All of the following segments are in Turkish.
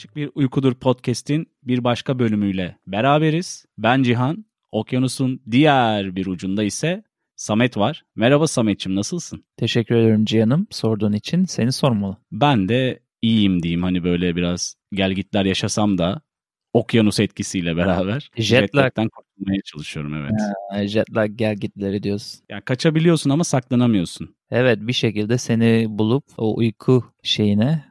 Açık Açık Bir Uykudur podcast'in bir başka bölümüyle beraberiz. Ben Cihan, okyanusun diğer bir ucunda ise Samet var. Merhaba Samet'ciğim nasılsın? Teşekkür ederim Cihan'ım sorduğun için. Seni sormalı. Ben de iyiyim diyeyim hani böyle biraz gelgitler yaşasam da okyanus etkisiyle beraber Jet lag. jetlag'den kurtulmaya çalışıyorum evet. Ha, Jetlag gelgitleri diyorsun. Ya kaçabiliyorsun ama saklanamıyorsun. Evet bir şekilde seni bulup o uyku şeyine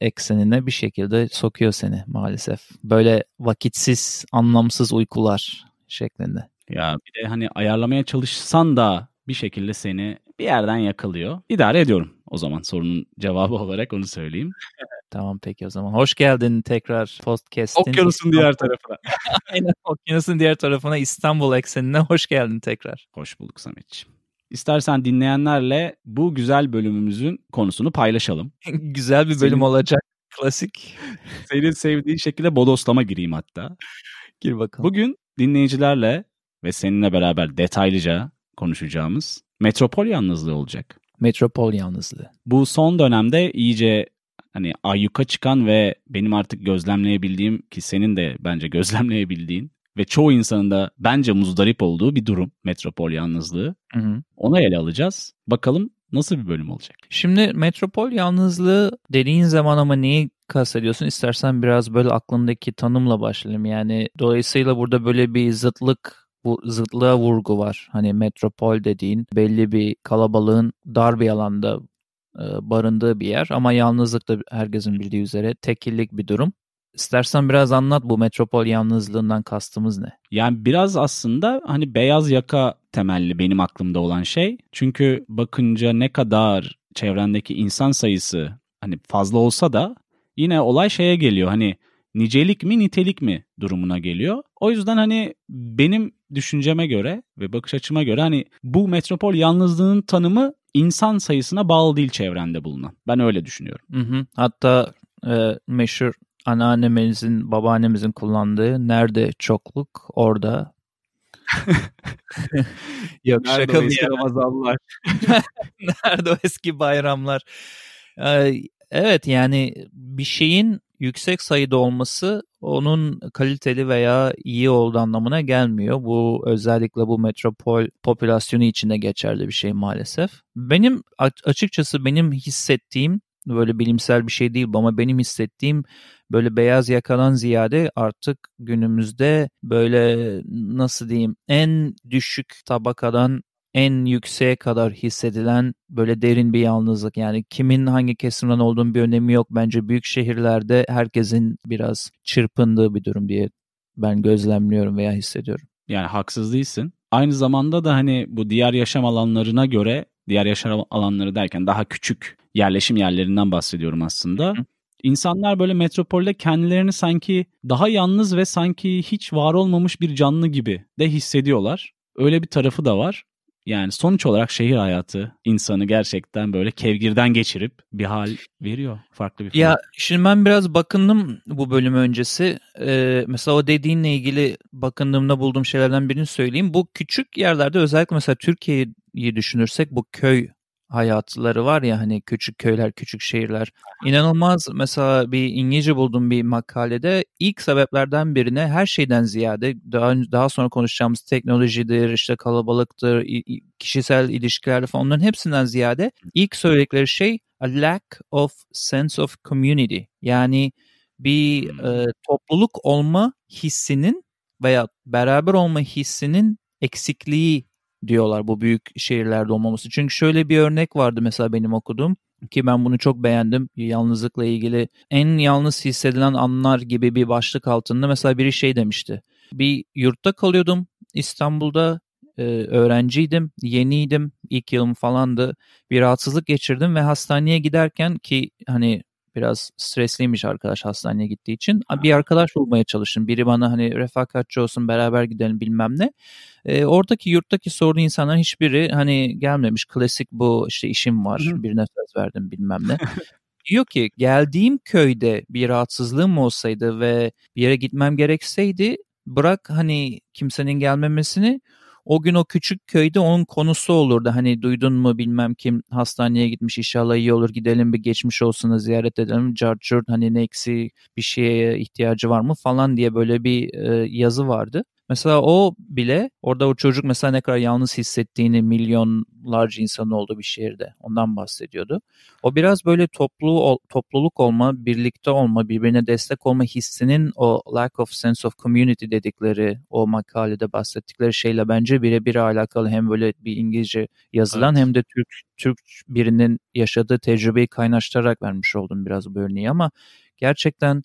eksenine bir şekilde sokuyor seni maalesef. Böyle vakitsiz, anlamsız uykular şeklinde. Ya bir de hani ayarlamaya çalışsan da bir şekilde seni bir yerden yakalıyor. İdare ediyorum o zaman sorunun cevabı olarak onu söyleyeyim. Tamam peki o zaman. Hoş geldin tekrar podcast'in. Okyanusun diğer tarafına. Aynen okyanusun diğer tarafına İstanbul eksenine hoş geldin tekrar. Hoş bulduk Sametciğim. İstersen dinleyenlerle bu güzel bölümümüzün konusunu paylaşalım. Güzel bir bölüm Senin- olacak. Klasik. Senin sevdiğin şekilde bodoslama gireyim hatta. Gir bakalım. Bugün dinleyicilerle ve seninle beraber detaylıca konuşacağımız metropol yalnızlığı olacak. Metropol yalnızlığı. Bu son dönemde iyice hani ayyuka çıkan ve benim artık gözlemleyebildiğim ki senin de bence gözlemleyebildiğin ve çoğu insanın da bence muzdarip olduğu bir durum metropol yalnızlığı. Hı hı. Onu ele alacağız. Bakalım nasıl bir bölüm olacak. Şimdi metropol yalnızlığı dediğin zaman ama neyi kastediyorsun? İstersen biraz böyle aklındaki tanımla başlayalım. Yani dolayısıyla burada böyle bir zıtlık bu zıtlığa vurgu var. Hani metropol dediğin belli bir kalabalığın dar bir alanda e, barındığı bir yer ama yalnızlık da herkesin bildiği üzere tekillik bir durum. İstersen biraz anlat bu metropol yalnızlığından kastımız ne? Yani biraz aslında hani beyaz yaka temelli benim aklımda olan şey. Çünkü bakınca ne kadar çevrendeki insan sayısı hani fazla olsa da yine olay şeye geliyor. Hani nicelik mi nitelik mi durumuna geliyor. O yüzden hani benim düşünceme göre ve bakış açıma göre hani bu metropol yalnızlığının tanımı insan sayısına bağlı değil çevrende bulunan. Ben öyle düşünüyorum. Hı hı. Hatta e, meşhur anneannemizin, babaannemizin kullandığı nerede çokluk orada. Yok şaka bir. Ramazanlar? Nerede o eski bayramlar? Ee, evet yani bir şeyin yüksek sayıda olması onun kaliteli veya iyi olduğu anlamına gelmiyor. Bu özellikle bu metropol popülasyonu içinde geçerli bir şey maalesef. Benim açıkçası benim hissettiğim böyle bilimsel bir şey değil ama benim hissettiğim böyle beyaz yakadan ziyade artık günümüzde böyle nasıl diyeyim en düşük tabakadan en yükseğe kadar hissedilen böyle derin bir yalnızlık. Yani kimin hangi kesimden olduğunun bir önemi yok. Bence büyük şehirlerde herkesin biraz çırpındığı bir durum diye ben gözlemliyorum veya hissediyorum. Yani haksız değilsin. Aynı zamanda da hani bu diğer yaşam alanlarına göre diğer yaşam alanları derken daha küçük yerleşim yerlerinden bahsediyorum aslında. Hı. İnsanlar böyle metropolde kendilerini sanki daha yalnız ve sanki hiç var olmamış bir canlı gibi de hissediyorlar. Öyle bir tarafı da var. Yani sonuç olarak şehir hayatı insanı gerçekten böyle kevgirden geçirip bir hal veriyor. Farklı bir Ya şimdi ben biraz bakındım bu bölüm öncesi. Ee, mesela o dediğinle ilgili bakındığımda bulduğum şeylerden birini söyleyeyim. Bu küçük yerlerde özellikle mesela Türkiye'yi düşünürsek bu köy hayatları var ya hani küçük köyler, küçük şehirler. İnanılmaz mesela bir İngilizce bulduğum bir makalede ilk sebeplerden birine her şeyden ziyade daha, daha sonra konuşacağımız teknolojidir, işte kalabalıktır, kişisel ilişkiler falan onların hepsinden ziyade ilk söyledikleri şey a lack of sense of community. Yani bir e, topluluk olma hissinin veya beraber olma hissinin eksikliği diyorlar bu büyük şehirlerde olmaması. Çünkü şöyle bir örnek vardı mesela benim okuduğum ki ben bunu çok beğendim. Yalnızlıkla ilgili en yalnız hissedilen anlar gibi bir başlık altında mesela biri şey demişti. Bir yurtta kalıyordum İstanbul'da e, öğrenciydim, yeniydim, ilk yılım falandı. Bir rahatsızlık geçirdim ve hastaneye giderken ki hani biraz stresliymiş arkadaş hastaneye gittiği için. Bir arkadaş bulmaya çalıştım. Biri bana hani refakatçi olsun beraber gidelim bilmem ne. E, oradaki yurttaki sorduğu insanların hiçbiri hani gelmemiş. Klasik bu işte işim var Hı hı. birine söz verdim bilmem ne. Diyor ki geldiğim köyde bir rahatsızlığım olsaydı ve bir yere gitmem gerekseydi bırak hani kimsenin gelmemesini o gün o küçük köyde onun konusu olurdu. Hani duydun mu bilmem kim hastaneye gitmiş inşallah iyi olur gidelim bir geçmiş olsun ziyaret edelim. Carchurt hani ne eksi bir şeye ihtiyacı var mı falan diye böyle bir e, yazı vardı. Mesela o bile orada o çocuk mesela ne kadar yalnız hissettiğini milyonlarca insan olduğu bir şehirde ondan bahsediyordu. O biraz böyle toplu topluluk olma, birlikte olma, birbirine destek olma hissinin o lack of sense of community dedikleri o makalede bahsettikleri şeyle bence birebir alakalı hem böyle bir İngilizce yazılan evet. hem de Türk Türk birinin yaşadığı tecrübeyi kaynaştırarak vermiş oldum biraz bu örneği ama gerçekten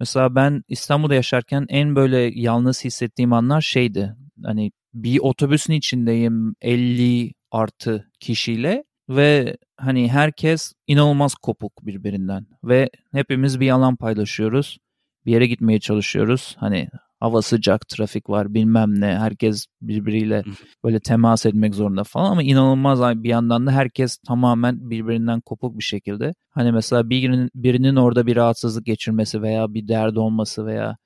Mesela ben İstanbul'da yaşarken en böyle yalnız hissettiğim anlar şeydi. Hani bir otobüsün içindeyim 50 artı kişiyle ve hani herkes inanılmaz kopuk birbirinden ve hepimiz bir alan paylaşıyoruz. Bir yere gitmeye çalışıyoruz. Hani hava sıcak, trafik var bilmem ne. Herkes birbiriyle böyle temas etmek zorunda falan ama inanılmaz bir yandan da herkes tamamen birbirinden kopuk bir şekilde. Hani mesela birinin, birinin orada bir rahatsızlık geçirmesi veya bir derdi olması veya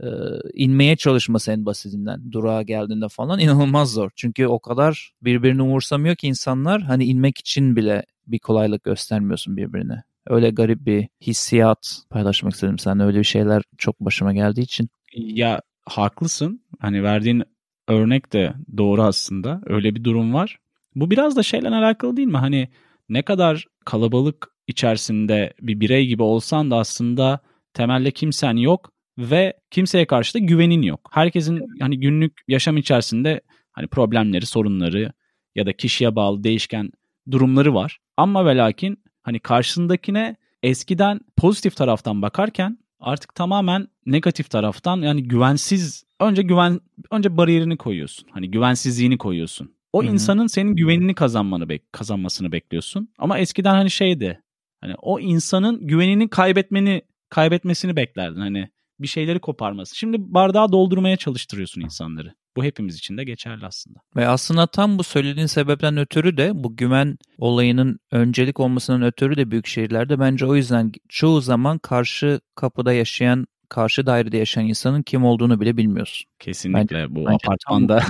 e, inmeye çalışması en basitinden durağa geldiğinde falan inanılmaz zor. Çünkü o kadar birbirini umursamıyor ki insanlar hani inmek için bile bir kolaylık göstermiyorsun birbirine. Öyle garip bir hissiyat paylaşmak istedim sen öyle bir şeyler çok başıma geldiği için. Ya haklısın. Hani verdiğin örnek de doğru aslında. Öyle bir durum var. Bu biraz da şeyle alakalı değil mi? Hani ne kadar kalabalık içerisinde bir birey gibi olsan da aslında temelde kimsen yok ve kimseye karşı da güvenin yok. Herkesin hani günlük yaşam içerisinde hani problemleri, sorunları ya da kişiye bağlı değişken durumları var. Ama ve lakin hani karşısındakine eskiden pozitif taraftan bakarken artık tamamen negatif taraftan yani güvensiz önce güven önce bariyerini koyuyorsun. Hani güvensizliğini koyuyorsun. O Hı-hı. insanın senin güvenini kazanmanı bek kazanmasını bekliyorsun. Ama eskiden hani şeydi. Hani o insanın güvenini kaybetmeni kaybetmesini beklerdin. Hani bir şeyleri koparması. Şimdi bardağı doldurmaya çalıştırıyorsun insanları. Bu hepimiz için de geçerli aslında. Ve aslında tam bu söylediğin sebepten ötürü de bu güven olayının öncelik olmasının ötürü de büyük şehirlerde bence o yüzden çoğu zaman karşı kapıda yaşayan karşı dairede yaşayan insanın kim olduğunu bile bilmiyorsun. Kesinlikle bence, bu bence apartmanda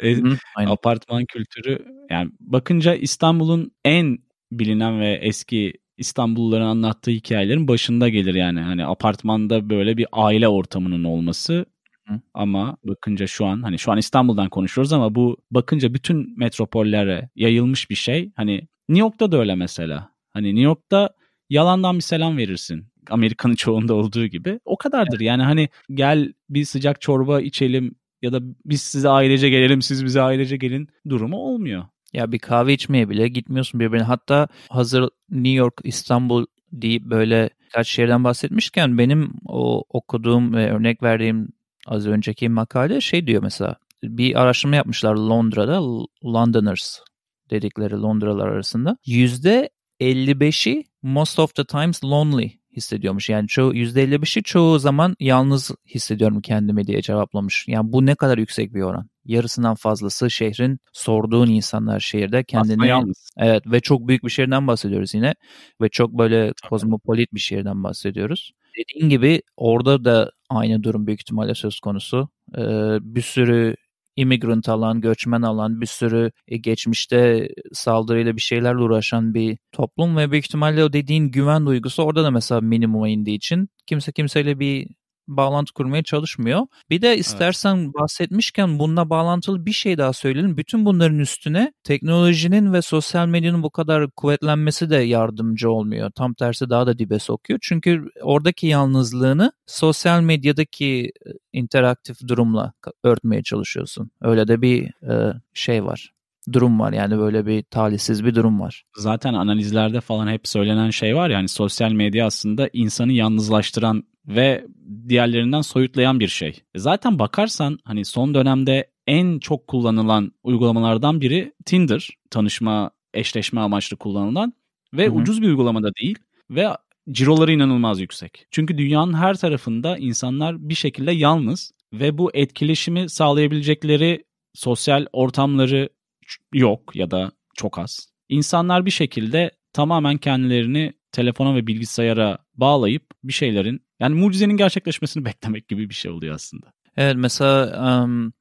e, apartman kültürü yani bakınca İstanbul'un en bilinen ve eski İstanbulluların anlattığı hikayelerin başında gelir yani. Hani apartmanda böyle bir aile ortamının olması Hı. Ama bakınca şu an hani şu an İstanbul'dan konuşuyoruz ama bu bakınca bütün metropollere yayılmış bir şey. Hani New York'ta da öyle mesela. Hani New York'ta yalandan bir selam verirsin. Amerika'nın çoğunda olduğu gibi. O kadardır. Yani hani gel bir sıcak çorba içelim ya da biz size ailece gelelim siz bize ailece gelin durumu olmuyor. Ya bir kahve içmeye bile gitmiyorsun birbirine. Hatta hazır New York, İstanbul deyip böyle kaç şehirden bahsetmişken benim o okuduğum ve örnek verdiğim az önceki makale şey diyor mesela bir araştırma yapmışlar Londra'da Londoners dedikleri Londralar arasında. Yüzde 55'i most of the times lonely hissediyormuş. Yani çoğu %55'i çoğu zaman yalnız hissediyorum kendimi diye cevaplamış. Yani bu ne kadar yüksek bir oran. Yarısından fazlası şehrin sorduğun insanlar şehirde kendini yalnız. Evet ve çok büyük bir şehirden bahsediyoruz yine ve çok böyle kozmopolit bir şehirden bahsediyoruz. Dediğin gibi orada da aynı durum büyük ihtimalle söz konusu. Ee, bir sürü immigrant alan, göçmen alan, bir sürü e, geçmişte saldırıyla bir şeylerle uğraşan bir toplum ve büyük ihtimalle o dediğin güven duygusu orada da mesela minimuma indiği için kimse kimseyle bir bağlantı kurmaya çalışmıyor. Bir de istersen evet. bahsetmişken bununla bağlantılı bir şey daha söyleyelim. Bütün bunların üstüne teknolojinin ve sosyal medyanın bu kadar kuvvetlenmesi de yardımcı olmuyor. Tam tersi daha da dibe sokuyor. Çünkü oradaki yalnızlığını sosyal medyadaki e, interaktif durumla örtmeye çalışıyorsun. Öyle de bir e, şey var durum var. Yani böyle bir talihsiz bir durum var. Zaten analizlerde falan hep söylenen şey var yani sosyal medya aslında insanı yalnızlaştıran ve diğerlerinden soyutlayan bir şey. E zaten bakarsan hani son dönemde en çok kullanılan uygulamalardan biri Tinder. Tanışma, eşleşme amaçlı kullanılan ve Hı-hı. ucuz bir uygulamada değil ve ciroları inanılmaz yüksek. Çünkü dünyanın her tarafında insanlar bir şekilde yalnız ve bu etkileşimi sağlayabilecekleri sosyal ortamları yok ya da çok az. İnsanlar bir şekilde tamamen kendilerini telefona ve bilgisayara bağlayıp bir şeylerin yani mucizenin gerçekleşmesini beklemek gibi bir şey oluyor aslında. Evet mesela um,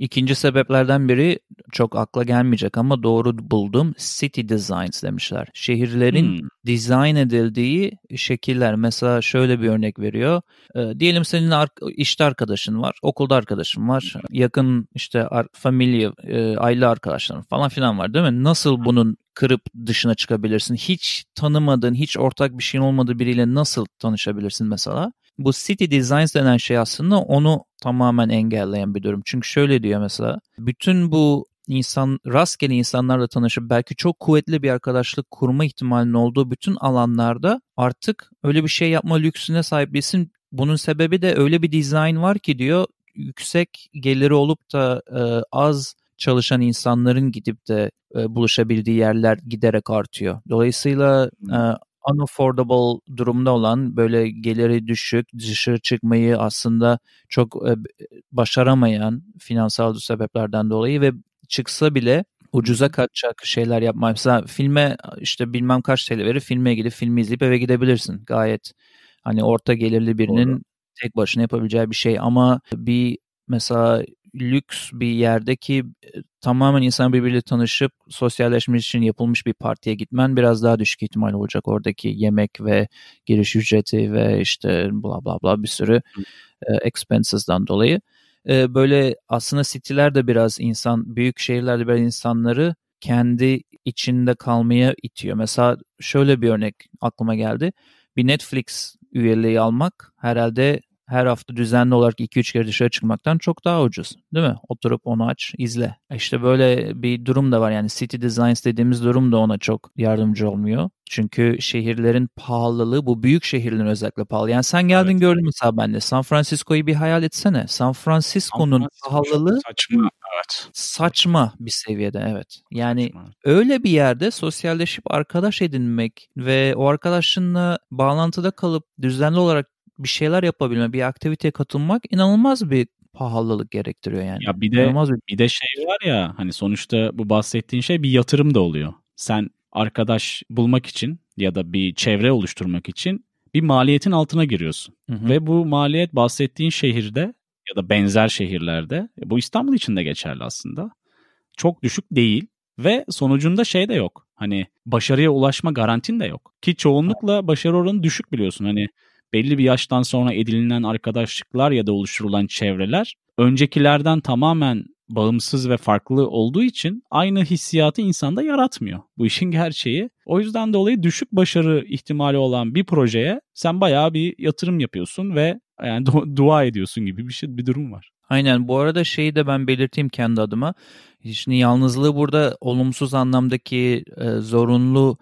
İkinci sebeplerden biri çok akla gelmeyecek ama doğru buldum. City designs demişler. Şehirlerin hmm. dizayn edildiği şekiller. Mesela şöyle bir örnek veriyor. E, diyelim senin ar- işte arkadaşın var, okulda arkadaşın var, yakın işte ar- familya, e, aile arkadaşların falan filan var değil mi? Nasıl bunun kırıp dışına çıkabilirsin? Hiç tanımadığın, hiç ortak bir şeyin olmadığı biriyle nasıl tanışabilirsin mesela? Bu City Designs denen şey aslında onu tamamen engelleyen bir durum. Çünkü şöyle diyor mesela, bütün bu insan rastgele insanlarla tanışıp belki çok kuvvetli bir arkadaşlık kurma ihtimalinin olduğu bütün alanlarda artık öyle bir şey yapma lüksüne sahip değilsin. Bunun sebebi de öyle bir dizayn var ki diyor yüksek geliri olup da e, az çalışan insanların gidip de e, buluşabildiği yerler giderek artıyor. Dolayısıyla e, unaffordable durumda olan böyle geliri düşük dışarı çıkmayı aslında çok e, başaramayan finansal sebeplerden dolayı ve çıksa bile ucuza kaçacak şeyler yapmak. Mesela filme işte bilmem kaç TL verir filme gidip filmi izleyip eve gidebilirsin. Gayet hani orta gelirli birinin Doğru. tek başına yapabileceği bir şey ama bir mesela lüks bir yerdeki tamamen insan birbiriyle tanışıp sosyalleşmek için yapılmış bir partiye gitmen biraz daha düşük ihtimal olacak. Oradaki yemek ve giriş ücreti ve işte bla bla bla bir sürü e, expenses'dan dolayı. E, böyle aslında city'ler de biraz insan, büyük şehirlerde biraz insanları kendi içinde kalmaya itiyor. Mesela şöyle bir örnek aklıma geldi. Bir Netflix üyeliği almak herhalde her hafta düzenli olarak 2-3 kere dışarı çıkmaktan çok daha ucuz. Değil mi? Oturup onu aç, izle. E işte böyle bir durum da var. Yani City Designs dediğimiz durum da ona çok yardımcı olmuyor. Çünkü şehirlerin pahalılığı bu büyük şehirlerin özellikle pahalı. Yani sen geldin evet. gördün mesela bende. San Francisco'yu bir hayal etsene. San Francisco'nun San Francisco pahalılığı saçma. Evet. Saçma bir seviyede evet. Yani saçma. öyle bir yerde sosyalleşip arkadaş edinmek ve o arkadaşınla bağlantıda kalıp düzenli olarak bir şeyler yapabilme, bir aktiviteye katılmak inanılmaz bir pahalılık gerektiriyor yani. Ya bir de bir... bir de şey var ya hani sonuçta bu bahsettiğin şey bir yatırım da oluyor. Sen arkadaş bulmak için ya da bir çevre oluşturmak için bir maliyetin altına giriyorsun. Hı hı. Ve bu maliyet bahsettiğin şehirde ya da benzer şehirlerde bu İstanbul için de geçerli aslında. Çok düşük değil ve sonucunda şey de yok. Hani başarıya ulaşma garantin de yok. Ki çoğunlukla başarı oranı düşük biliyorsun. Hani belli bir yaştan sonra edinilen arkadaşlıklar ya da oluşturulan çevreler öncekilerden tamamen bağımsız ve farklı olduğu için aynı hissiyatı insanda yaratmıyor. Bu işin gerçeği. O yüzden dolayı düşük başarı ihtimali olan bir projeye sen bayağı bir yatırım yapıyorsun ve yani du- dua ediyorsun gibi bir şey bir durum var. Aynen bu arada şeyi de ben belirteyim kendi adıma. Şimdi yalnızlığı burada olumsuz anlamdaki e, zorunlu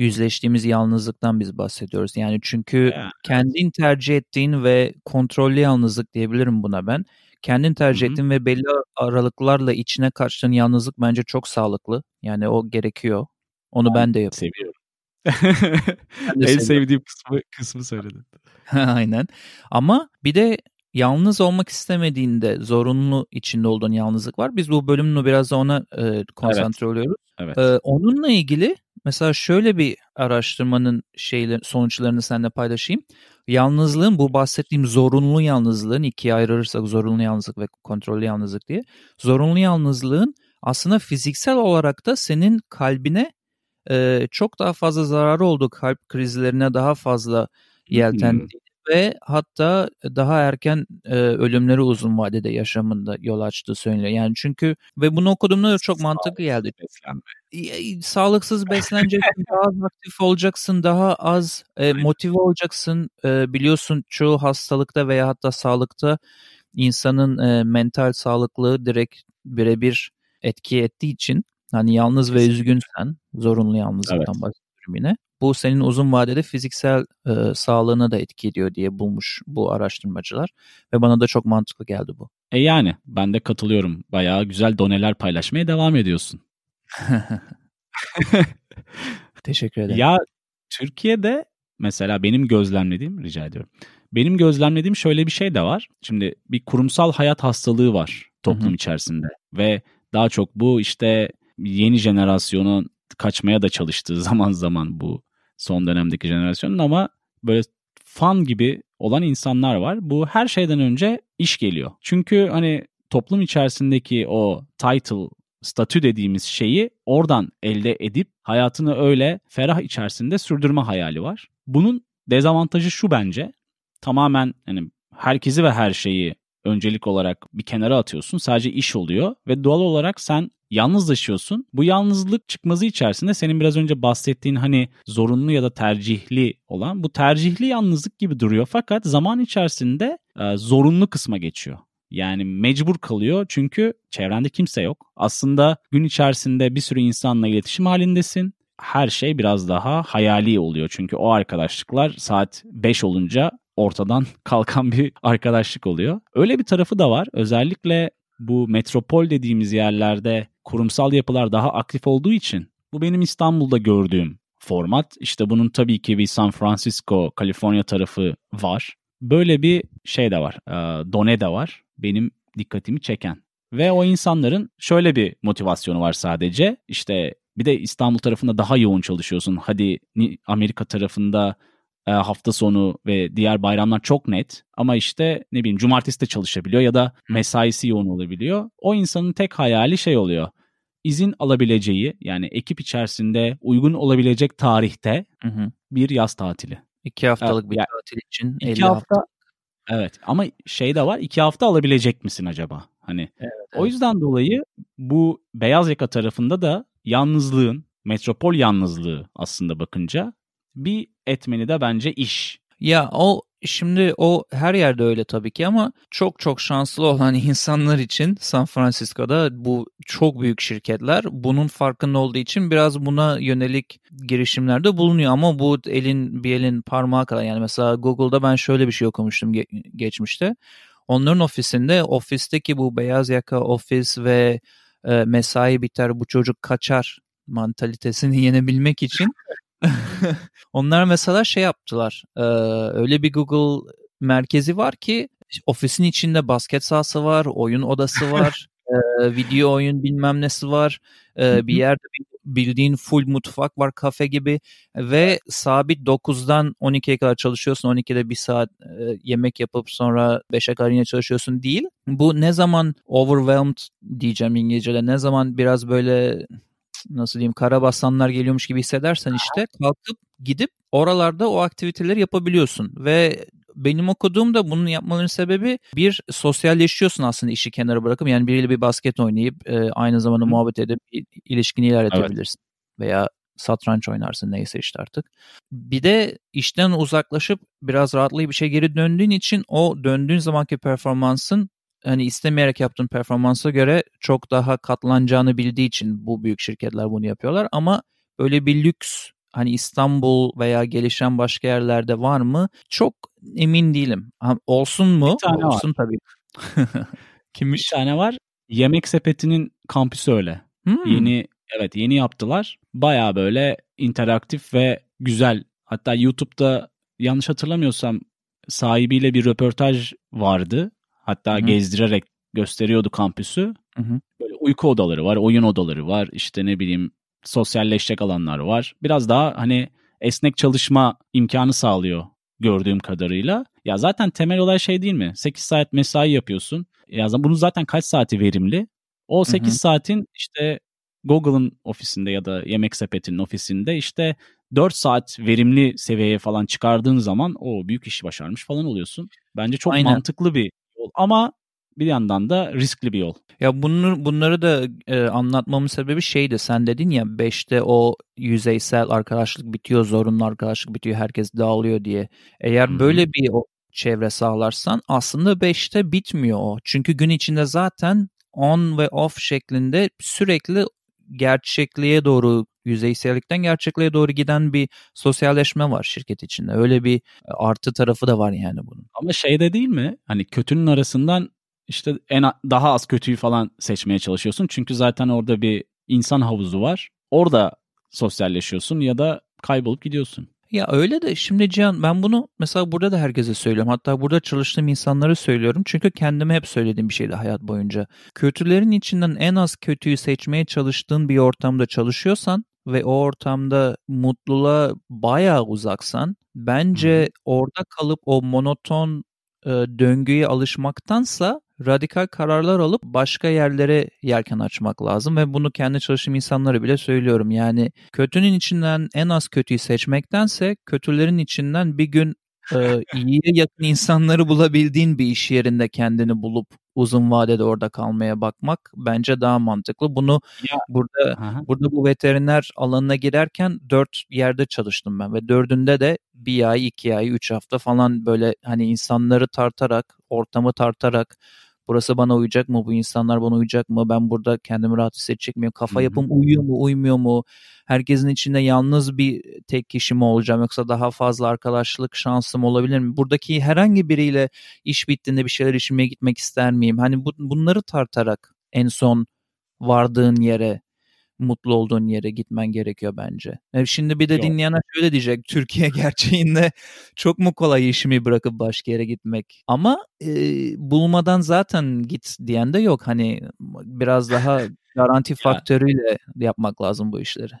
yüzleştiğimiz yalnızlıktan biz bahsediyoruz. Yani çünkü yeah. kendin tercih ettiğin ve kontrollü yalnızlık diyebilirim buna ben. Kendin tercih Hı-hı. ettiğin ve belli aralıklarla içine kaçtığın yalnızlık bence çok sağlıklı. Yani o gerekiyor. Onu ben, ben de yapıyorum. Seviyorum. en sevdiğim kısmı, kısmı söyledin. Aynen. Ama bir de yalnız olmak istemediğinde zorunlu içinde olduğun yalnızlık var. Biz bu bölümünü biraz da ona e, konsantre evet. oluyoruz. Evet. E, onunla ilgili Mesela şöyle bir araştırmanın şeyler, sonuçlarını seninle paylaşayım. Yalnızlığın bu bahsettiğim zorunlu yalnızlığın ikiye ayırırsak zorunlu yalnızlık ve kontrollü yalnızlık diye. Zorunlu yalnızlığın aslında fiziksel olarak da senin kalbine e, çok daha fazla zararı olduğu kalp krizlerine daha fazla yeltendiğini ve hatta daha erken e, ölümleri uzun vadede yaşamında yol açtığı söyleniyor. Yani çünkü ve bunu okuduğumda da çok mantıklı geldi. Beslenme. Sağlıksız besleneceksin, daha az aktif olacaksın, daha az e, motive olacaksın. E, biliyorsun çoğu hastalıkta veya hatta sağlıkta insanın e, mental sağlıklığı direkt birebir etki ettiği için hani yalnız ve üzgünsen zorunlu yalnızlıktan evet. bahsediyorum yine bu senin uzun vadede fiziksel e, sağlığına da etki ediyor diye bulmuş bu araştırmacılar ve bana da çok mantıklı geldi bu. E yani ben de katılıyorum. Bayağı güzel doneler paylaşmaya devam ediyorsun. Teşekkür ederim. Ya Türkiye'de mesela benim gözlemlediğim rica ediyorum. Benim gözlemlediğim şöyle bir şey de var. Şimdi bir kurumsal hayat hastalığı var toplum Hı-hı. içerisinde ve daha çok bu işte yeni jenerasyonun kaçmaya da çalıştığı zaman zaman bu son dönemdeki jenerasyonun ama böyle fan gibi olan insanlar var. Bu her şeyden önce iş geliyor. Çünkü hani toplum içerisindeki o title, statü dediğimiz şeyi oradan elde edip hayatını öyle ferah içerisinde sürdürme hayali var. Bunun dezavantajı şu bence. Tamamen hani herkesi ve her şeyi öncelik olarak bir kenara atıyorsun. Sadece iş oluyor ve doğal olarak sen yalnızlaşıyorsun. Bu yalnızlık çıkmazı içerisinde senin biraz önce bahsettiğin hani zorunlu ya da tercihli olan bu tercihli yalnızlık gibi duruyor fakat zaman içerisinde e, zorunlu kısma geçiyor. Yani mecbur kalıyor çünkü çevrende kimse yok. Aslında gün içerisinde bir sürü insanla iletişim halindesin. Her şey biraz daha hayali oluyor çünkü o arkadaşlıklar saat 5 olunca ortadan kalkan bir arkadaşlık oluyor. Öyle bir tarafı da var. Özellikle bu metropol dediğimiz yerlerde kurumsal yapılar daha aktif olduğu için bu benim İstanbul'da gördüğüm format. İşte bunun tabii ki bir San Francisco, Kaliforniya tarafı var. Böyle bir şey de var. Done de var. Benim dikkatimi çeken. Ve o insanların şöyle bir motivasyonu var sadece. İşte bir de İstanbul tarafında daha yoğun çalışıyorsun. Hadi Amerika tarafında e, hafta sonu ve diğer bayramlar çok net ama işte ne bileyim cumartesi de çalışabiliyor ya da mesaisi yoğun olabiliyor. O insanın tek hayali şey oluyor. İzin alabileceği yani ekip içerisinde uygun olabilecek tarihte hı hı. bir yaz tatili. İki haftalık ee, bir yani, tatil için iki 50 hafta, hafta. Evet ama şey de var iki hafta alabilecek misin acaba? Hani evet, evet. o yüzden dolayı bu beyaz yaka tarafında da yalnızlığın metropol yalnızlığı aslında bakınca bir etmeni de bence iş. Ya o şimdi o her yerde öyle tabii ki ama çok çok şanslı olan insanlar için San Francisco'da bu çok büyük şirketler bunun farkında olduğu için biraz buna yönelik girişimlerde bulunuyor ama bu elin bir elin parmağı kadar yani mesela Google'da ben şöyle bir şey okumuştum ge- geçmişte. Onların ofisinde ofisteki bu beyaz yaka ofis ve e, mesai biter bu çocuk kaçar mantalitesini yenebilmek için Onlar mesela şey yaptılar. E, öyle bir Google merkezi var ki ofisin içinde basket sahası var, oyun odası var, e, video oyun bilmem nesi var. E, bir yerde bildiğin full mutfak var kafe gibi ve sabit 9'dan 12'ye kadar çalışıyorsun. 12'de bir saat e, yemek yapıp sonra 5'e kadar yine çalışıyorsun değil. Bu ne zaman overwhelmed diyeceğim İngilizce'de ne zaman biraz böyle nasıl diyeyim karabasanlar geliyormuş gibi hissedersen işte kalkıp gidip oralarda o aktiviteleri yapabiliyorsun ve benim okuduğumda bunun yapmaların sebebi bir sosyalleşiyorsun aslında işi kenara bırakıp yani biriyle bir basket oynayıp e, aynı zamanda Hı. muhabbet edip ilişkini ilerletebilirsin. Evet. Veya satranç oynarsın neyse işte artık. Bir de işten uzaklaşıp biraz rahatlayıp bir şey geri döndüğün için o döndüğün zamanki performansın hani istemeyerek yaptığın performansa göre çok daha katlanacağını bildiği için bu büyük şirketler bunu yapıyorlar ama öyle bir lüks hani İstanbul veya gelişen başka yerlerde var mı? Çok emin değilim. Olsun mu? Bir tane olsun var. tabii. Kimmiş? Bir tane var. Yemek Sepeti'nin kampüsü öyle. Hmm. Yeni evet yeni yaptılar. Baya böyle interaktif ve güzel. Hatta YouTube'da yanlış hatırlamıyorsam sahibiyle bir röportaj vardı. Hatta Hı-hı. gezdirerek gösteriyordu kampüsü. Hı-hı. Böyle uyku odaları var, oyun odaları var, işte ne bileyim sosyalleşecek alanlar var. Biraz daha hani esnek çalışma imkanı sağlıyor gördüğüm kadarıyla. Ya zaten temel olay şey değil mi? 8 saat mesai yapıyorsun. Ya bunun zaten kaç saati verimli? O 8 Hı-hı. saatin işte Google'ın ofisinde ya da Yemek Sepeti'nin ofisinde işte 4 saat verimli seviyeye falan çıkardığın zaman o büyük işi başarmış falan oluyorsun. Bence çok Aynen. mantıklı bir yol ama bir yandan da riskli bir yol. Ya bunları, bunları da e, anlatmamın sebebi şeydi sen dedin ya 5'te o yüzeysel arkadaşlık bitiyor, zorunlu arkadaşlık bitiyor, herkes dağılıyor diye. Eğer hmm. böyle bir o çevre sağlarsan aslında 5'te bitmiyor o. Çünkü gün içinde zaten on ve off şeklinde sürekli gerçekliğe doğru yüzeysellikten gerçekliğe doğru giden bir sosyalleşme var şirket içinde. Öyle bir e, artı tarafı da var yani bunun. Ama şey de değil mi? Hani kötünün arasından işte en daha az kötüyü falan seçmeye çalışıyorsun. Çünkü zaten orada bir insan havuzu var. Orada sosyalleşiyorsun ya da kaybolup gidiyorsun. Ya öyle de şimdi Cihan ben bunu mesela burada da herkese söylüyorum. Hatta burada çalıştığım insanlara söylüyorum. Çünkü kendime hep söylediğim bir şeydi hayat boyunca. Kötülerin içinden en az kötüyü seçmeye çalıştığın bir ortamda çalışıyorsan ve o ortamda mutluluğa bayağı uzaksan bence hmm. orada kalıp o monoton e, döngüye alışmaktansa radikal kararlar alıp başka yerlere yelken açmak lazım ve bunu kendi çalıştığım insanlara bile söylüyorum. Yani kötünün içinden en az kötüyü seçmektense kötülerin içinden bir gün e, iyiye yakın insanları bulabildiğin bir iş yerinde kendini bulup uzun vadede orada kalmaya bakmak bence daha mantıklı. Bunu ya, burada aha. burada bu veteriner alanına girerken dört yerde çalıştım ben ve dördünde de bir ay, iki ay, üç hafta falan böyle hani insanları tartarak, ortamı tartarak burası bana uyacak mı, bu insanlar bana uyacak mı, ben burada kendimi rahat hissedecek miyim, kafa yapım uyuyor mu, uymuyor mu, herkesin içinde yalnız bir tek kişi mi olacağım? Yoksa daha fazla arkadaşlık şansım olabilir mi? Buradaki herhangi biriyle iş bittiğinde bir şeyler içmeye gitmek ister miyim? Hani bu, bunları tartarak en son vardığın yere mutlu olduğun yere gitmen gerekiyor bence. Yani şimdi bir de yok. dinleyenler şöyle diyecek. Türkiye gerçeğinde çok mu kolay işimi bırakıp başka yere gitmek? Ama e, bulmadan zaten git diyen de yok. Hani biraz daha garanti faktörüyle yapmak lazım bu işleri.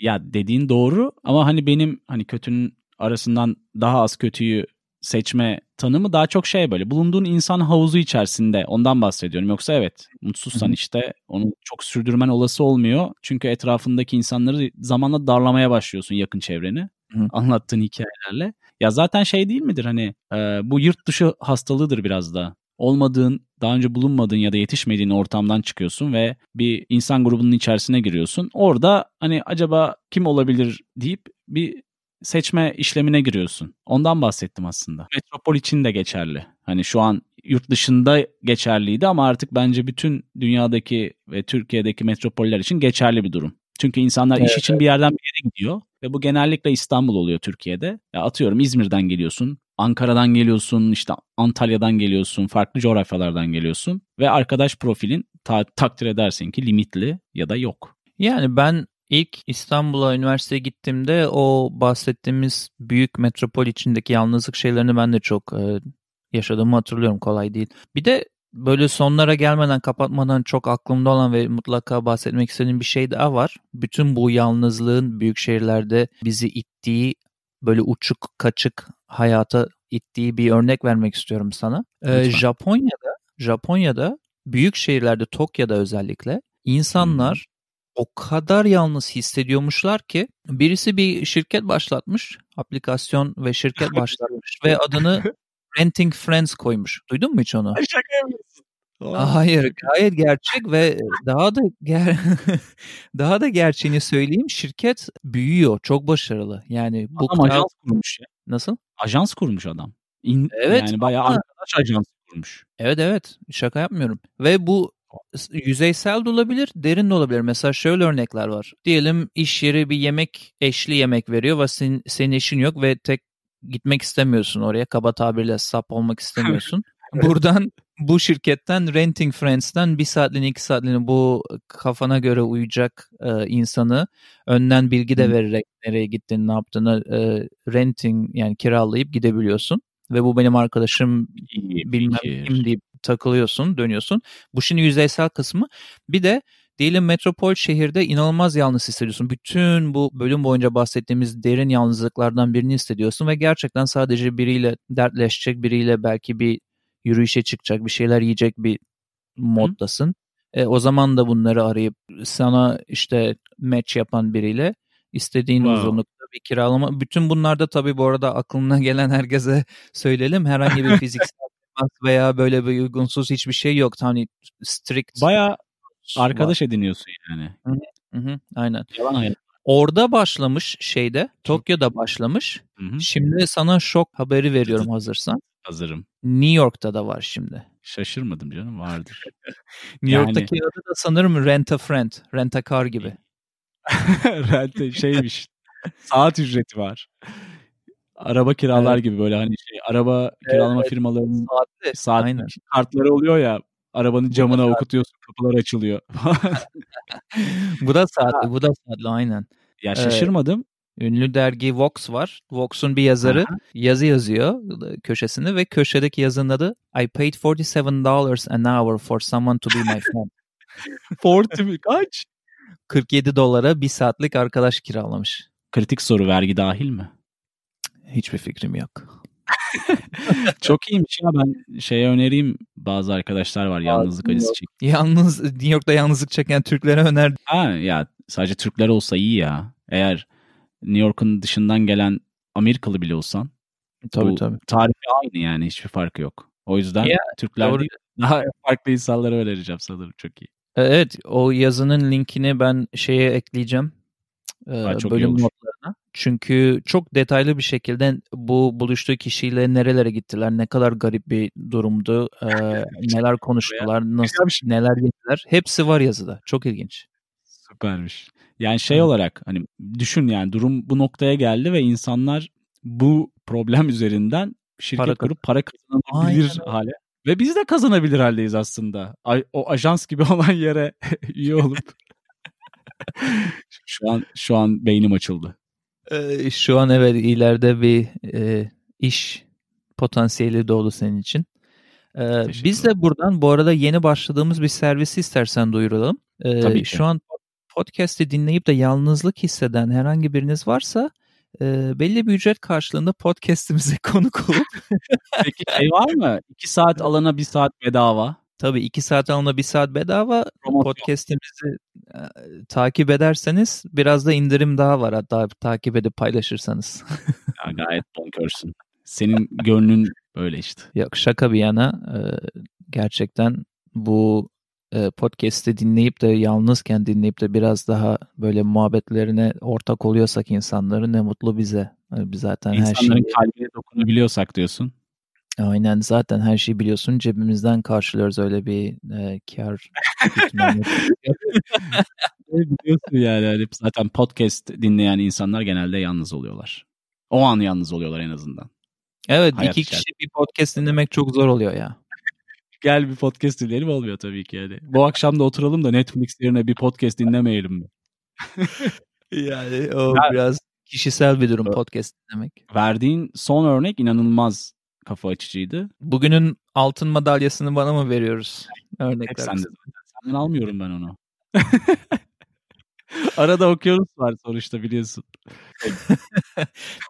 Ya dediğin doğru ama hani benim hani kötünün arasından daha az kötüyü seçme tanımı daha çok şey böyle bulunduğun insan havuzu içerisinde ondan bahsediyorum. Yoksa evet mutsuzsan işte onu çok sürdürmen olası olmuyor. Çünkü etrafındaki insanları zamanla darlamaya başlıyorsun yakın çevreni Hı. anlattığın hikayelerle. Ya zaten şey değil midir hani e, bu yurt dışı hastalığıdır biraz da. Olmadığın, daha önce bulunmadığın ya da yetişmediğin ortamdan çıkıyorsun ve bir insan grubunun içerisine giriyorsun. Orada hani acaba kim olabilir deyip bir seçme işlemine giriyorsun. Ondan bahsettim aslında. Metropol için de geçerli. Hani şu an yurt dışında geçerliydi ama artık bence bütün dünyadaki ve Türkiye'deki metropoller için geçerli bir durum. Çünkü insanlar evet, iş için evet. bir yerden bir yere gidiyor ve bu genellikle İstanbul oluyor Türkiye'de. Ya atıyorum İzmir'den geliyorsun, Ankara'dan geliyorsun, işte Antalya'dan geliyorsun, farklı coğrafyalardan geliyorsun ve arkadaş profilin ta- takdir edersin ki limitli ya da yok. Yani ben İlk İstanbul'a üniversiteye gittiğimde o bahsettiğimiz büyük metropol içindeki yalnızlık şeylerini ben de çok e, yaşadığımı hatırlıyorum. Kolay değil. Bir de böyle sonlara gelmeden kapatmadan çok aklımda olan ve mutlaka bahsetmek istediğim bir şey daha var. Bütün bu yalnızlığın büyük şehirlerde bizi ittiği böyle uçuk kaçık hayata ittiği bir örnek vermek istiyorum sana. Ee, Japonya'da Japonya'da büyük şehirlerde Tokyo'da özellikle insanlar o kadar yalnız hissediyormuşlar ki birisi bir şirket başlatmış, aplikasyon ve şirket başlatmış ve adını Renting Friends koymuş. Duydun mu hiç onu? Şaka yapıyorsun. Hayır, gayet gerçek ve daha da ger daha da gerçeğini söyleyeyim. Şirket büyüyor, çok başarılı. Yani bu adam ajans kurmuş ya. Nasıl? Ajans kurmuş adam. İn, evet. Yani bayağı ama... arkadaş ajans kurmuş. Evet evet, şaka yapmıyorum. Ve bu yüzeysel de olabilir, derin de olabilir. Mesela şöyle örnekler var. Diyelim iş yeri bir yemek, eşli yemek veriyor ve senin, senin eşin yok ve tek gitmek istemiyorsun oraya. Kaba tabirle sap olmak istemiyorsun. Buradan bu şirketten Renting Friends'ten bir saatliğine iki saatliğine bu kafana göre uyacak e, insanı önden bilgi de vererek nereye gittiğini ne yaptığını e, renting yani kiralayıp gidebiliyorsun ve bu benim arkadaşım İyi bilmem fikir. kim deyip takılıyorsun, dönüyorsun. Bu şimdi yüzeysel kısmı. Bir de diyelim metropol şehirde inanılmaz yalnız hissediyorsun. Bütün bu bölüm boyunca bahsettiğimiz derin yalnızlıklardan birini hissediyorsun ve gerçekten sadece biriyle dertleşecek, biriyle belki bir yürüyüşe çıkacak, bir şeyler yiyecek bir moddasın. E, o zaman da bunları arayıp sana işte match yapan biriyle istediğin wow. uzunlukta bir kiralama. Bütün bunlarda tabii bu arada aklına gelen herkese söyleyelim. Herhangi bir fiziksel veya böyle bir uygunsuz hiçbir şey yok. Hani strict. Baya arkadaş var. ediniyorsun yani. Hı hı, aynen. Yalan hayat. Orada başlamış şeyde, Tokyo'da başlamış. Hı hı. Şimdi sana şok haberi veriyorum hazırsan. Hazırım. New York'ta da var şimdi. Şaşırmadım canım vardır. New yani... York'taki adı da sanırım Rent a Friend, Rent a Car gibi. Rent şeymiş. saat ücreti var. Araba kiralar evet. gibi böyle hani şey araba kiralama evet, firmalarının saatli, saat aynen. kartları oluyor ya arabanın camına bu okutuyorsun kapılar açılıyor. bu da saatli, bu da saatli aynen. Ya şaşırmadım. Ee, ünlü dergi Vox var. Vox'un bir yazarı Aha. yazı yazıyor köşesinde ve köşedeki yazının adı I paid 47 dollars an hour for someone to be my friend. 40 mi? Kaç? 47 dolara bir saatlik arkadaş kiralamış. Kritik soru vergi dahil mi? Hiçbir fikrim yok. Çok iyiymiş ya ben şeye önereyim bazı arkadaşlar var yalnızlık acısı çek. Yalnız New York'ta yalnızlık çeken Türklere öner. Ha ya sadece Türkler olsa iyi ya. Eğer New York'un dışından gelen Amerikalı bile olsan Tabii bu tabii. tarifi aynı yani hiçbir farkı yok. O yüzden Ya, Türkler doğru. değil daha farklı insanlara önereceğim sanırım çok iyi. Evet o yazının linkini ben şeye ekleyeceğim. Ee, Ha, çok iyi bölüm olur. Çünkü çok detaylı bir şekilde bu buluştuğu kişiyle nerelere gittiler, ne kadar garip bir durumdu, ee, neler konuştular, nasıl şey. neler yediler. Hepsi var yazıda. Çok ilginç. Süpermiş. Yani şey olarak hani düşün yani durum bu noktaya geldi ve insanlar bu problem üzerinden şirket Para kurup para kazanabilir Aynen hale. Ve biz de kazanabilir haldeyiz aslında. O ajans gibi olan yere üye olup. şu an şu an beynim açıldı. Ee, şu an evet ileride bir e, iş potansiyeli doğdu senin için. Ee, biz de buradan bu arada yeni başladığımız bir servisi istersen duyuralım. Ee, Tabii ki. Şu an podcast'i dinleyip de yalnızlık hisseden herhangi biriniz varsa e, belli bir ücret karşılığında podcast'imize konuk olup Peki şey var mı? 2 saat alana 1 saat bedava. Tabii 2 saat alına 1 saat bedava Promosyon. podcast'imizi e, takip ederseniz biraz da indirim daha var hatta takip edip paylaşırsanız. Ya gayet bonkörsün. Senin gönlün böyle işte. Yok şaka bir yana e, gerçekten bu e, podcast'i dinleyip de yalnızken dinleyip de biraz daha böyle muhabbetlerine ortak oluyorsak insanların ne mutlu bize. Yani biz zaten her şeyi İnsanların kalbine dokunabiliyorsak diyorsun. Aynen zaten her şeyi biliyorsun cebimizden karşılıyoruz öyle bir e, kar. Biliyorsun yani hani zaten podcast dinleyen insanlar genelde yalnız oluyorlar. O an yalnız oluyorlar en azından. Evet Hayat iki kişi bir podcast dinlemek çok zor oluyor ya. Gel bir podcast dinleyelim olmuyor tabii ki yani. Bu akşam da oturalım da Netflix yerine bir podcast dinlemeyelim mi? Yani o Ya- biraz kişisel bir durum podcast dinlemek. Verdiğin son örnek inanılmaz kafa açıcıydı. Bugünün altın madalyasını bana mı veriyoruz? Hep Örnekler. sende zaten. Senden almıyorum ben onu. Arada okyanus var sonuçta biliyorsun.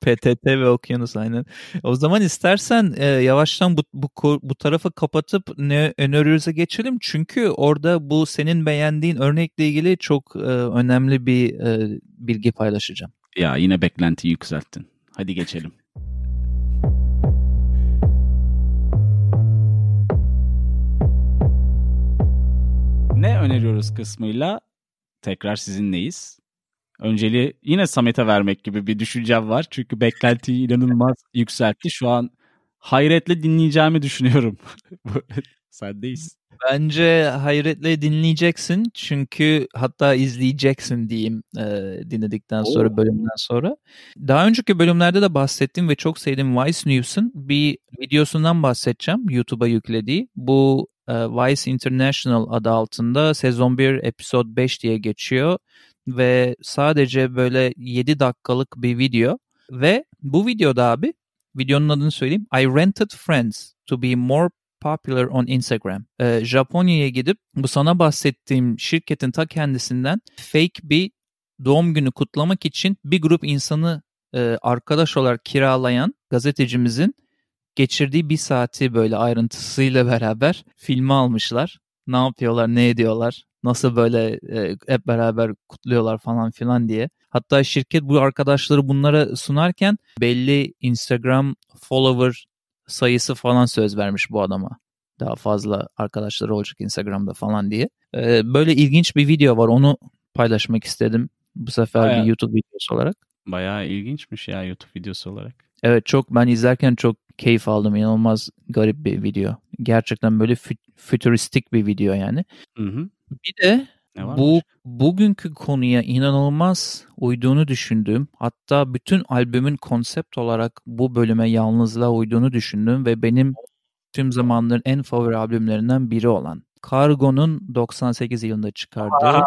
PTT ve Okyanus aynen. O zaman istersen e, yavaştan bu, bu bu tarafı kapatıp ne öneriyoruz'a geçelim. Çünkü orada bu senin beğendiğin örnekle ilgili çok e, önemli bir e, bilgi paylaşacağım. Ya yine beklentiyi yükselttin. Hadi geçelim. Ne öneriyoruz kısmıyla tekrar sizinleyiz. Önceliği yine Samet'e vermek gibi bir düşüncem var. Çünkü beklentiyi inanılmaz yükseltti. Şu an hayretle dinleyeceğimi düşünüyorum. Sendeyiz. Bence hayretle dinleyeceksin çünkü hatta izleyeceksin diyeyim e, dinledikten sonra Oo. bölümden sonra. Daha önceki bölümlerde de bahsettiğim ve çok sevdiğim Vice News'un bir videosundan bahsedeceğim YouTube'a yüklediği. Bu Vice International adı altında sezon 1 episode 5 diye geçiyor ve sadece böyle 7 dakikalık bir video ve bu videoda abi videonun adını söyleyeyim. I rented friends to be more popular on Instagram. Ee, Japonya'ya gidip bu sana bahsettiğim şirketin ta kendisinden fake bir doğum günü kutlamak için bir grup insanı e, arkadaş olarak kiralayan gazetecimizin geçirdiği bir saati böyle ayrıntısıyla beraber filme almışlar. Ne yapıyorlar, ne ediyorlar, nasıl böyle e, hep beraber kutluyorlar falan filan diye. Hatta şirket bu arkadaşları bunlara sunarken belli Instagram follower sayısı falan söz vermiş bu adama. Daha fazla arkadaşları olacak Instagram'da falan diye. Ee, böyle ilginç bir video var onu paylaşmak istedim. Bu sefer Bayağı. bir YouTube videosu olarak. Bayağı ilginçmiş ya YouTube videosu olarak. Evet çok ben izlerken çok keyif aldım. İnanılmaz garip bir video. Gerçekten böyle fü- fütüristik bir video yani. Hı hı. Bir de bu bugünkü konuya inanılmaz uyduğunu düşündüğüm hatta bütün albümün konsept olarak bu bölüme yalnızlığa uyduğunu düşündüğüm ve benim tüm zamanların en favori albümlerinden biri olan Kargo'nun 98 yılında çıkardığı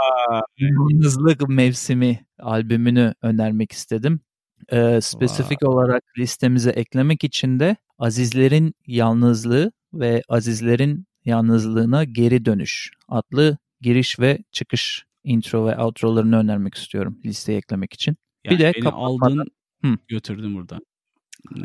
Yalnızlık Mevsimi albümünü önermek istedim. Ee, spesifik olarak listemize eklemek için de Azizlerin Yalnızlığı ve Azizlerin Yalnızlığına Geri Dönüş adlı giriş ve çıkış intro ve outrolarını önermek istiyorum listeye eklemek için. Yani bir de beni aldın Hı. götürdün burada.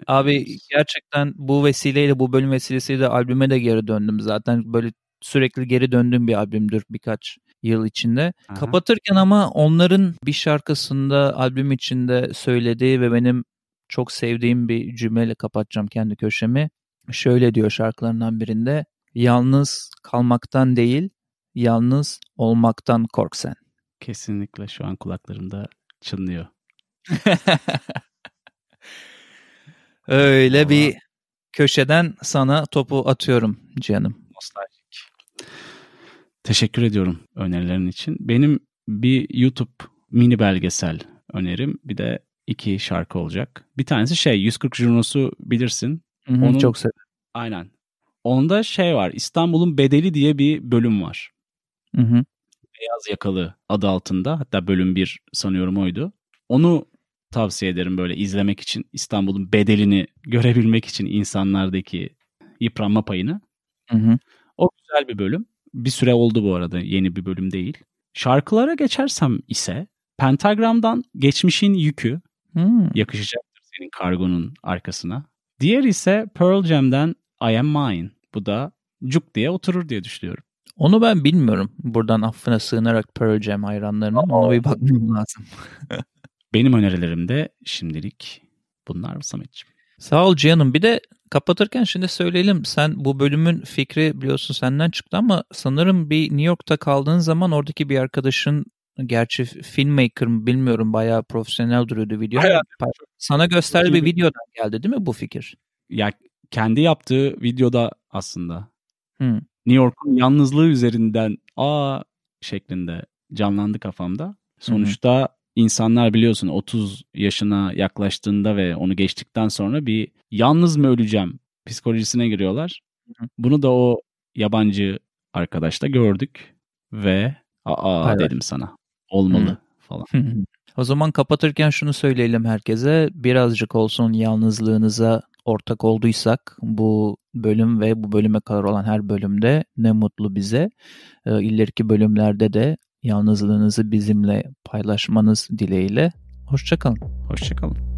Abi gerçekten bu vesileyle bu bölüm vesilesiyle albüme de geri döndüm zaten. Böyle sürekli geri döndüğüm bir albümdür birkaç yıl içinde. Aha. Kapatırken ama onların bir şarkısında albüm içinde söylediği ve benim çok sevdiğim bir cümleyle kapatacağım kendi köşemi. Şöyle diyor şarkılarından birinde. Yalnız kalmaktan değil, yalnız olmaktan kork sen. Kesinlikle şu an kulaklarımda çınlıyor. Öyle Vallahi... bir köşeden sana topu atıyorum canım. Nostaljik. Teşekkür ediyorum önerilerin için. Benim bir YouTube mini belgesel önerim. Bir de iki şarkı olacak. Bir tanesi şey 140 Junos'u bilirsin. Hı hı, Onun, çok severim. Aynen. Onda şey var İstanbul'un Bedeli diye bir bölüm var. Hı hı. Beyaz Yakalı adı altında. Hatta bölüm bir sanıyorum oydu. Onu tavsiye ederim böyle izlemek için İstanbul'un bedelini görebilmek için insanlardaki yıpranma payını. Hı hı. O güzel bir bölüm. Bir süre oldu bu arada yeni bir bölüm değil. Şarkılara geçersem ise Pentagram'dan Geçmişin Yükü hmm. yakışacaktır senin kargonun arkasına. Diğer ise Pearl Jam'den I Am Mine. Bu da cuk diye oturur diye düşünüyorum. Onu ben bilmiyorum. Buradan affına sığınarak Pearl Jam hayranlarının. Ona bir bakmam lazım. Benim önerilerim de şimdilik bunlar Samet'ciğim. Sağ ol Cihan'ım. Bir de kapatırken şimdi söyleyelim. Sen bu bölümün fikri biliyorsun senden çıktı ama sanırım bir New York'ta kaldığın zaman oradaki bir arkadaşın gerçi filmmaker mı bilmiyorum bayağı profesyonel duruyordu video. Hayır. Sana gösterdiği bir videodan geldi değil mi bu fikir? Ya kendi yaptığı videoda aslında. Hmm. New York'un yalnızlığı üzerinden aa şeklinde canlandı kafamda. Sonuçta insanlar biliyorsun 30 yaşına yaklaştığında ve onu geçtikten sonra bir yalnız mı öleceğim psikolojisine giriyorlar. Bunu da o yabancı arkadaşta gördük ve aa evet. dedim sana olmalı Hı. falan. o zaman kapatırken şunu söyleyelim herkese birazcık olsun yalnızlığınıza ortak olduysak bu bölüm ve bu bölüme kadar olan her bölümde ne mutlu bize. E, ileriki bölümlerde de yalnızlığınızı bizimle paylaşmanız dileğiyle. Hoşçakalın. Hoşçakalın.